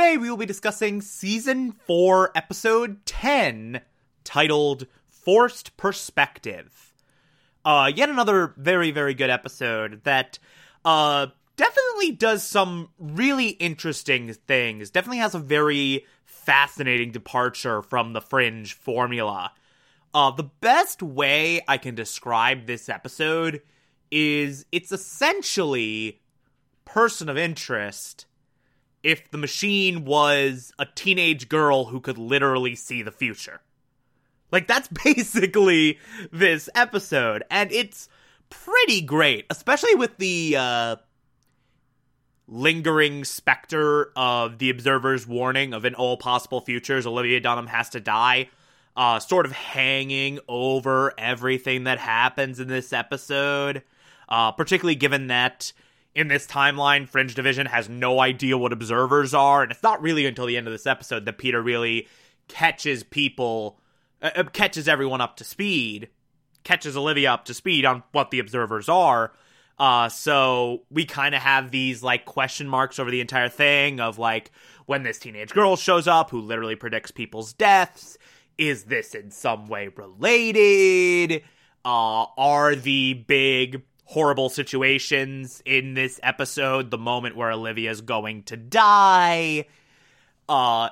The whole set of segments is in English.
Today we will be discussing season 4, episode 10, titled Forced Perspective. Uh, yet another very, very good episode that, uh, definitely does some really interesting things. Definitely has a very fascinating departure from the Fringe formula. Uh, the best way I can describe this episode is it's essentially person of interest if the machine was a teenage girl who could literally see the future. Like, that's basically this episode, and it's pretty great, especially with the, uh, lingering specter of the observer's warning of in all possible futures, Olivia Dunham has to die, uh, sort of hanging over everything that happens in this episode, uh, particularly given that in this timeline, Fringe Division has no idea what observers are, and it's not really until the end of this episode that Peter really catches people, uh, uh, catches everyone up to speed, catches Olivia up to speed on what the observers are. Uh, so we kind of have these like question marks over the entire thing of like when this teenage girl shows up who literally predicts people's deaths. Is this in some way related? Uh, are the big horrible situations in this episode, the moment where Olivia's going to die. Uh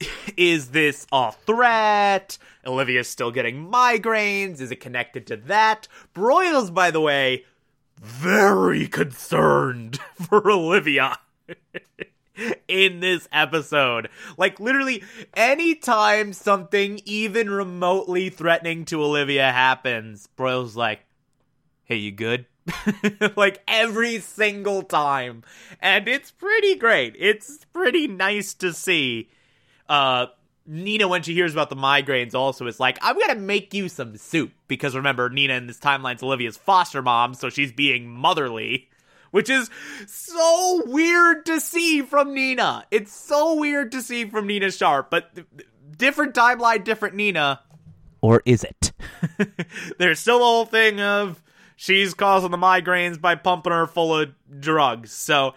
is this a threat? Olivia's still getting migraines. Is it connected to that? Broyles, by the way, very concerned for Olivia. in this episode. Like, literally, anytime something even remotely threatening to Olivia happens, Broyles like, hey, you good? like every single time. And it's pretty great. It's pretty nice to see. Uh, Nina, when she hears about the migraines, also is like, I'm gonna make you some soup. Because remember, Nina in this timeline's Olivia's foster mom, so she's being motherly. Which is so weird to see from Nina. It's so weird to see from Nina Sharp, but different timeline, different Nina. Or is it? There's still the whole thing of she's causing the migraines by pumping her full of drugs. So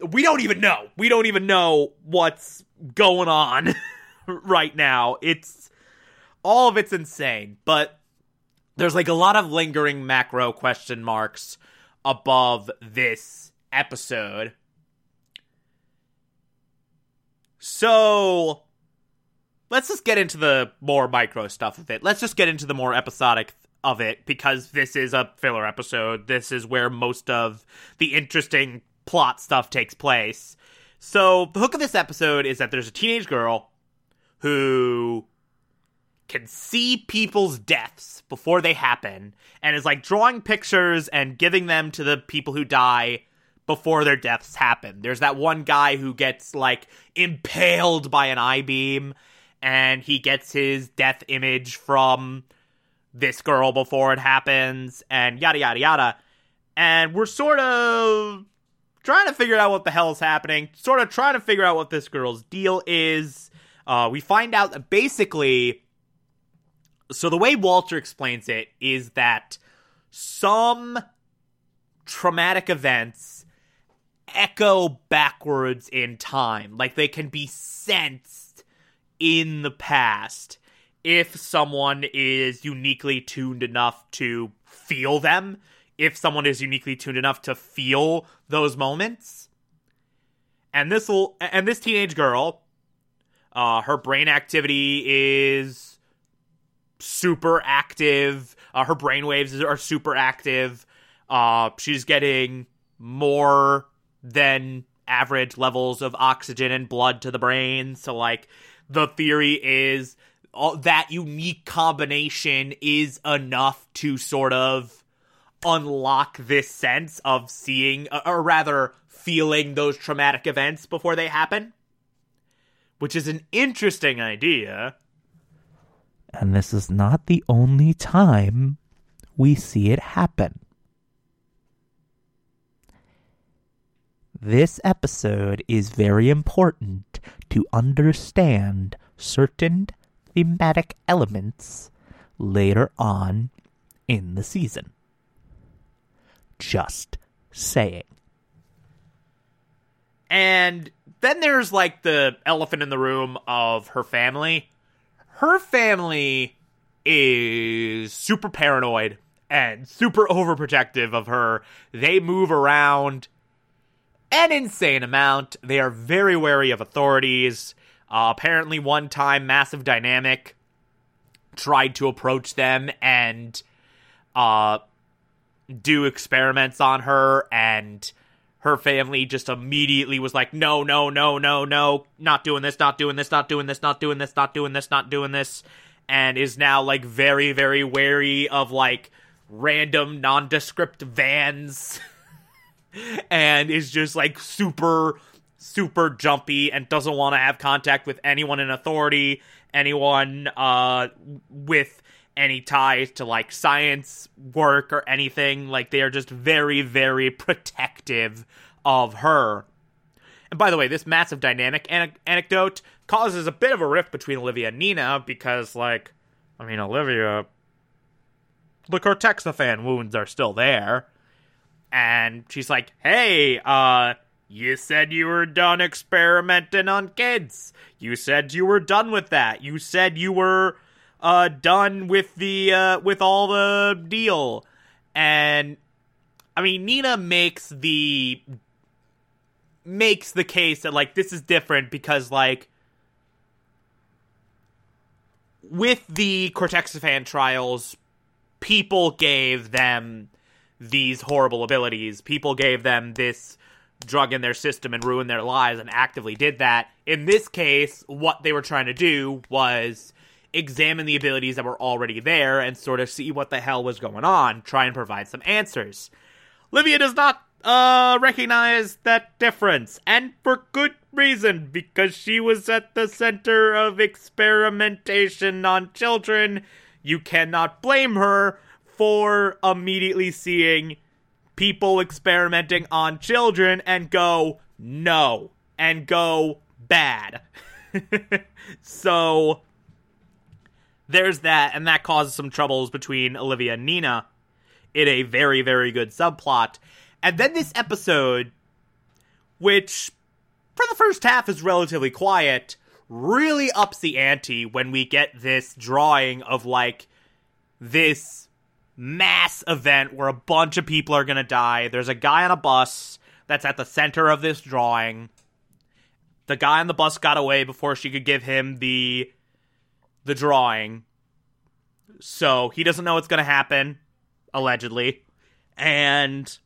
we don't even know. We don't even know what's going on right now. It's all of it's insane, but there's like a lot of lingering macro question marks above this episode. So let's just get into the more micro stuff of it. Let's just get into the more episodic of it because this is a filler episode. This is where most of the interesting plot stuff takes place. So, the hook of this episode is that there's a teenage girl who can see people's deaths before they happen and is like drawing pictures and giving them to the people who die before their deaths happen. There's that one guy who gets like impaled by an I beam and he gets his death image from this girl before it happens and yada yada yada. And we're sort of trying to figure out what the hell is happening, sort of trying to figure out what this girl's deal is. Uh, we find out that basically, so the way Walter explains it is that some traumatic events echo backwards in time, like they can be sensed in the past if someone is uniquely tuned enough to feel them, if someone is uniquely tuned enough to feel those moments. And this will and this teenage girl, uh, her brain activity is super active. Uh, her brain waves are super active. Uh, she's getting more than average levels of oxygen and blood to the brain. So, like, the theory is all, that unique combination is enough to sort of unlock this sense of seeing, uh, or rather, feeling those traumatic events before they happen. which is an interesting idea. And this is not the only time we see it happen. This episode is very important to understand certain thematic elements later on in the season. Just saying. And then there's like the elephant in the room of her family. Her family is super paranoid and super overprotective of her. They move around an insane amount. They are very wary of authorities. Uh, apparently, one time, Massive Dynamic tried to approach them and uh, do experiments on her, and her family just immediately was like, no, no, no, no, no, not doing this, not doing this, not doing this, not doing this, not doing this, not doing this, and is now like very, very wary of like random nondescript vans and is just like super super jumpy and doesn't want to have contact with anyone in authority anyone uh with any ties to like science work or anything. Like they are just very very protective of her. And by the way this massive dynamic an- anecdote causes a bit of a rift between olivia and nina because like i mean olivia the cortexiphan wounds are still there. And she's like, "Hey, uh, you said you were done experimenting on kids. You said you were done with that. You said you were uh done with the uh with all the deal." And I mean, Nina makes the makes the case that like this is different because like with the Cortexiphan trials, people gave them these horrible abilities. People gave them this drug in their system and ruin their lives and actively did that. In this case, what they were trying to do was examine the abilities that were already there and sort of see what the hell was going on, try and provide some answers. Livia does not uh recognize that difference, and for good reason, because she was at the center of experimentation on children. You cannot blame her for immediately seeing people experimenting on children and go, no, and go bad. so there's that, and that causes some troubles between Olivia and Nina in a very, very good subplot. And then this episode, which for the first half is relatively quiet, really ups the ante when we get this drawing of like this mass event where a bunch of people are going to die. There's a guy on a bus that's at the center of this drawing. The guy on the bus got away before she could give him the the drawing. So, he doesn't know what's going to happen allegedly. And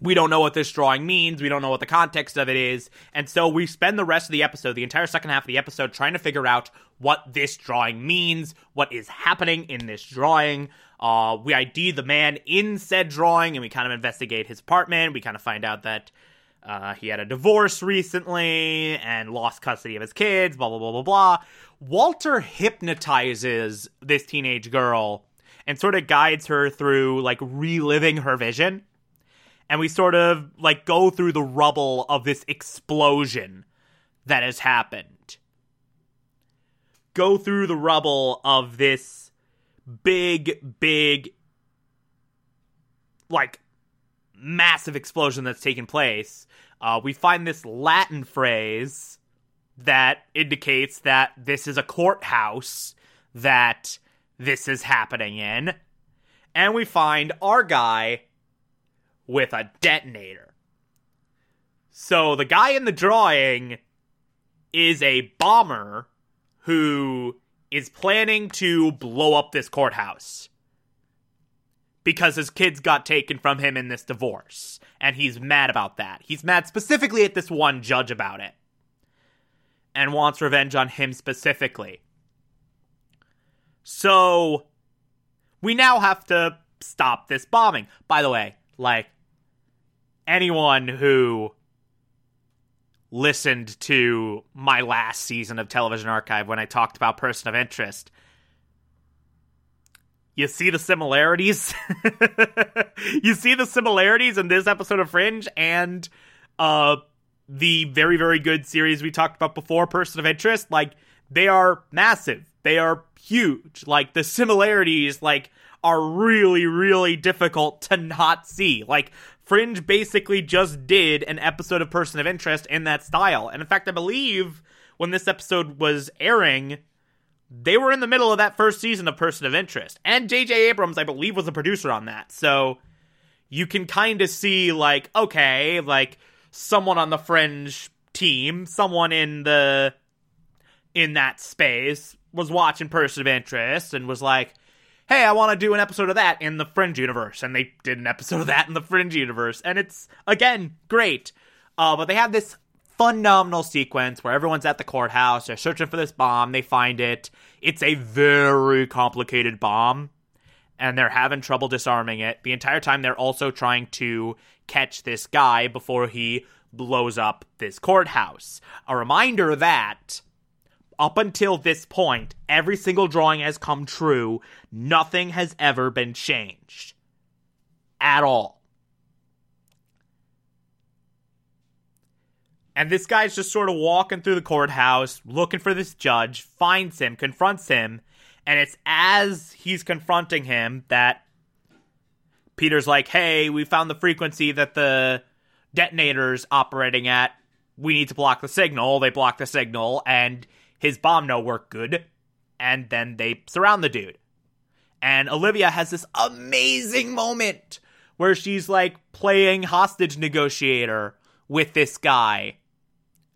we don't know what this drawing means. We don't know what the context of it is. And so we spend the rest of the episode, the entire second half of the episode, trying to figure out what this drawing means, what is happening in this drawing. Uh, we ID the man in said drawing and we kind of investigate his apartment. We kind of find out that uh, he had a divorce recently and lost custody of his kids, blah, blah, blah, blah, blah. Walter hypnotizes this teenage girl and sort of guides her through like reliving her vision. And we sort of like go through the rubble of this explosion that has happened. Go through the rubble of this big, big, like, massive explosion that's taken place, uh, we find this Latin phrase that indicates that this is a courthouse that this is happening in. And we find our guy with a detonator. So the guy in the drawing is a bomber who is planning to blow up this courthouse because his kids got taken from him in this divorce. And he's mad about that. He's mad specifically at this one judge about it and wants revenge on him specifically. So we now have to stop this bombing. By the way, like anyone who listened to my last season of Television Archive when I talked about Person of Interest, you see the similarities. you see the similarities in this episode of Fringe and uh the very very good series we talked about before Person of Interest like they are massive. They are huge. Like the similarities like are really really difficult to not see. Like Fringe basically just did an episode of Person of Interest in that style. And in fact, I believe when this episode was airing, they were in the middle of that first season of Person of Interest. And J.J. Abrams, I believe, was a producer on that. So you can kind of see, like, okay, like someone on the Fringe team, someone in the in that space was watching Person of Interest and was like, hey, I want to do an episode of that in the Fringe universe. And they did an episode of that in the Fringe universe. And it's, again, great. Uh, but they have this phenomenal sequence where everyone's at the courthouse. They're searching for this bomb. They find it. It's a very complicated bomb. And they're having trouble disarming it. The entire time, they're also trying to catch this guy before he blows up this courthouse. A reminder that up until this point, every single drawing has come true. Nothing has ever been changed. At all. And this guy's just sort of walking through the courthouse, looking for this judge, finds him, confronts him, and it's as he's confronting him that Peter's like, hey, we found the frequency that the detonator's operating at. We need to block the signal. They block the signal, and his bomb no work good, and then they surround the dude. And Olivia has this amazing moment where she's like playing hostage negotiator with this guy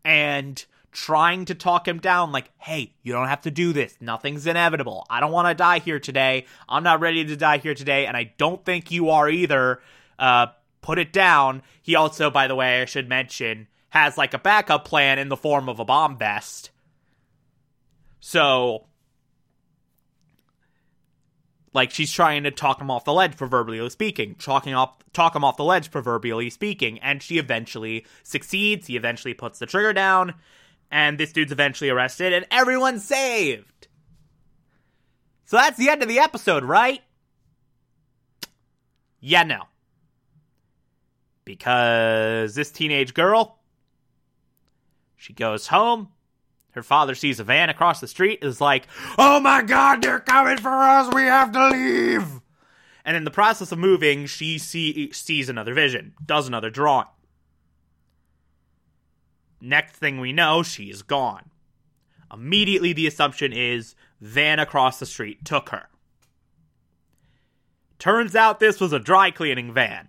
and trying to talk him down like, hey, you don't have to do this. Nothing's inevitable. I don't want to die here today. I'm not ready to die here today, and I don't think you are either. Uh, put it down. He also, by the way, I should mention, has like a backup plan in the form of a bomb vest. So, like she's trying to talk him off the ledge, proverbially speaking, talking off, talk him off the ledge, proverbially speaking, and she eventually succeeds. He eventually puts the trigger down, and this dude's eventually arrested, and everyone's saved. So that's the end of the episode, right? Yeah, no. Because this teenage girl, she goes home, her father sees a van across the street, is like, Oh my god, they're coming for us, we have to leave! And in the process of moving, she see, sees another vision, does another drawing. Next thing we know, she's gone. Immediately, the assumption is van across the street took her. Turns out this was a dry cleaning van.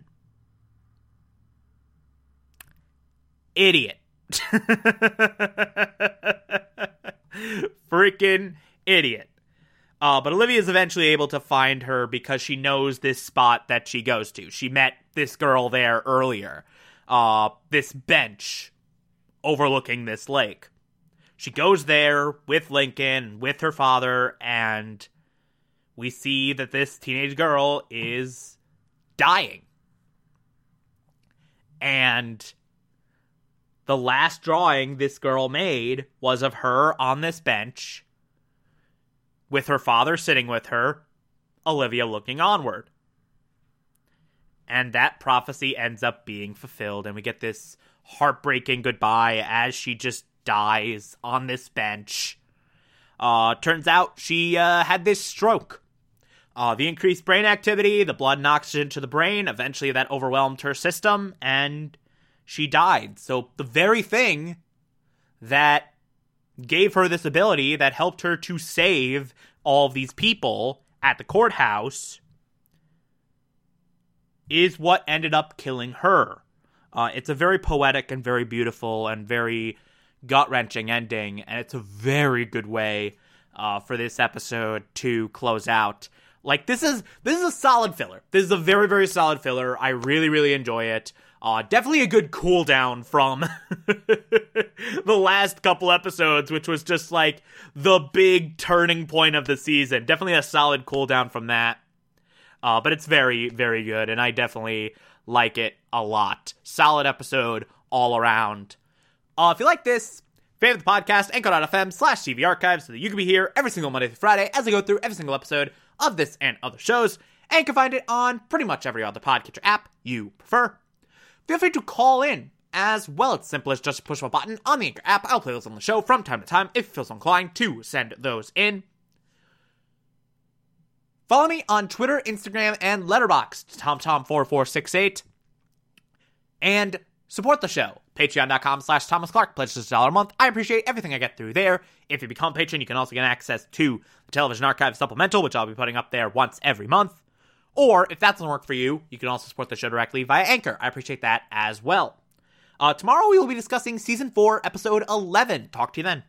Idiot. Freaking idiot. Uh, but Olivia is eventually able to find her because she knows this spot that she goes to. She met this girl there earlier. Uh, this bench overlooking this lake. She goes there with Lincoln, with her father, and we see that this teenage girl is dying. And the last drawing this girl made was of her on this bench with her father sitting with her, Olivia looking onward. And that prophecy ends up being fulfilled, and we get this heartbreaking goodbye as she just dies on this bench. Uh, turns out she uh, had this stroke. Uh, the increased brain activity, the blood and oxygen to the brain, eventually that overwhelmed her system, and she died. So the very thing that gave her this ability that helped her to save all of these people at the courthouse is what ended up killing her. Uh, it's a very poetic and very beautiful and very gut wrenching ending, and it's a very good way uh, for this episode to close out. Like this is this is a solid filler. This is a very very solid filler. I really really enjoy it. Uh, definitely a good cool down from the last couple episodes, which was just like the big turning point of the season. Definitely a solid cool down from that. Uh, but it's very, very good, and I definitely like it a lot. Solid episode all around. Uh, if you like this, favorite the podcast, anchor.fm slash TV archives so that you can be here every single Monday through Friday as I go through every single episode of this and other shows. And you can find it on pretty much every other podcatcher app you prefer. Feel free to call in as well. It's simple as just push a button on the Anchor app. I'll play those on the show from time to time if you feel so inclined to send those in. Follow me on Twitter, Instagram, and Letterboxd, TomTom4468. And support the show. Patreon.com slash Thomas Clark. Pledge just a dollar a month. I appreciate everything I get through there. If you become a patron, you can also get access to the Television Archive Supplemental, which I'll be putting up there once every month. Or if that doesn't work for you, you can also support the show directly via Anchor. I appreciate that as well. Uh, tomorrow we will be discussing season 4, episode 11. Talk to you then.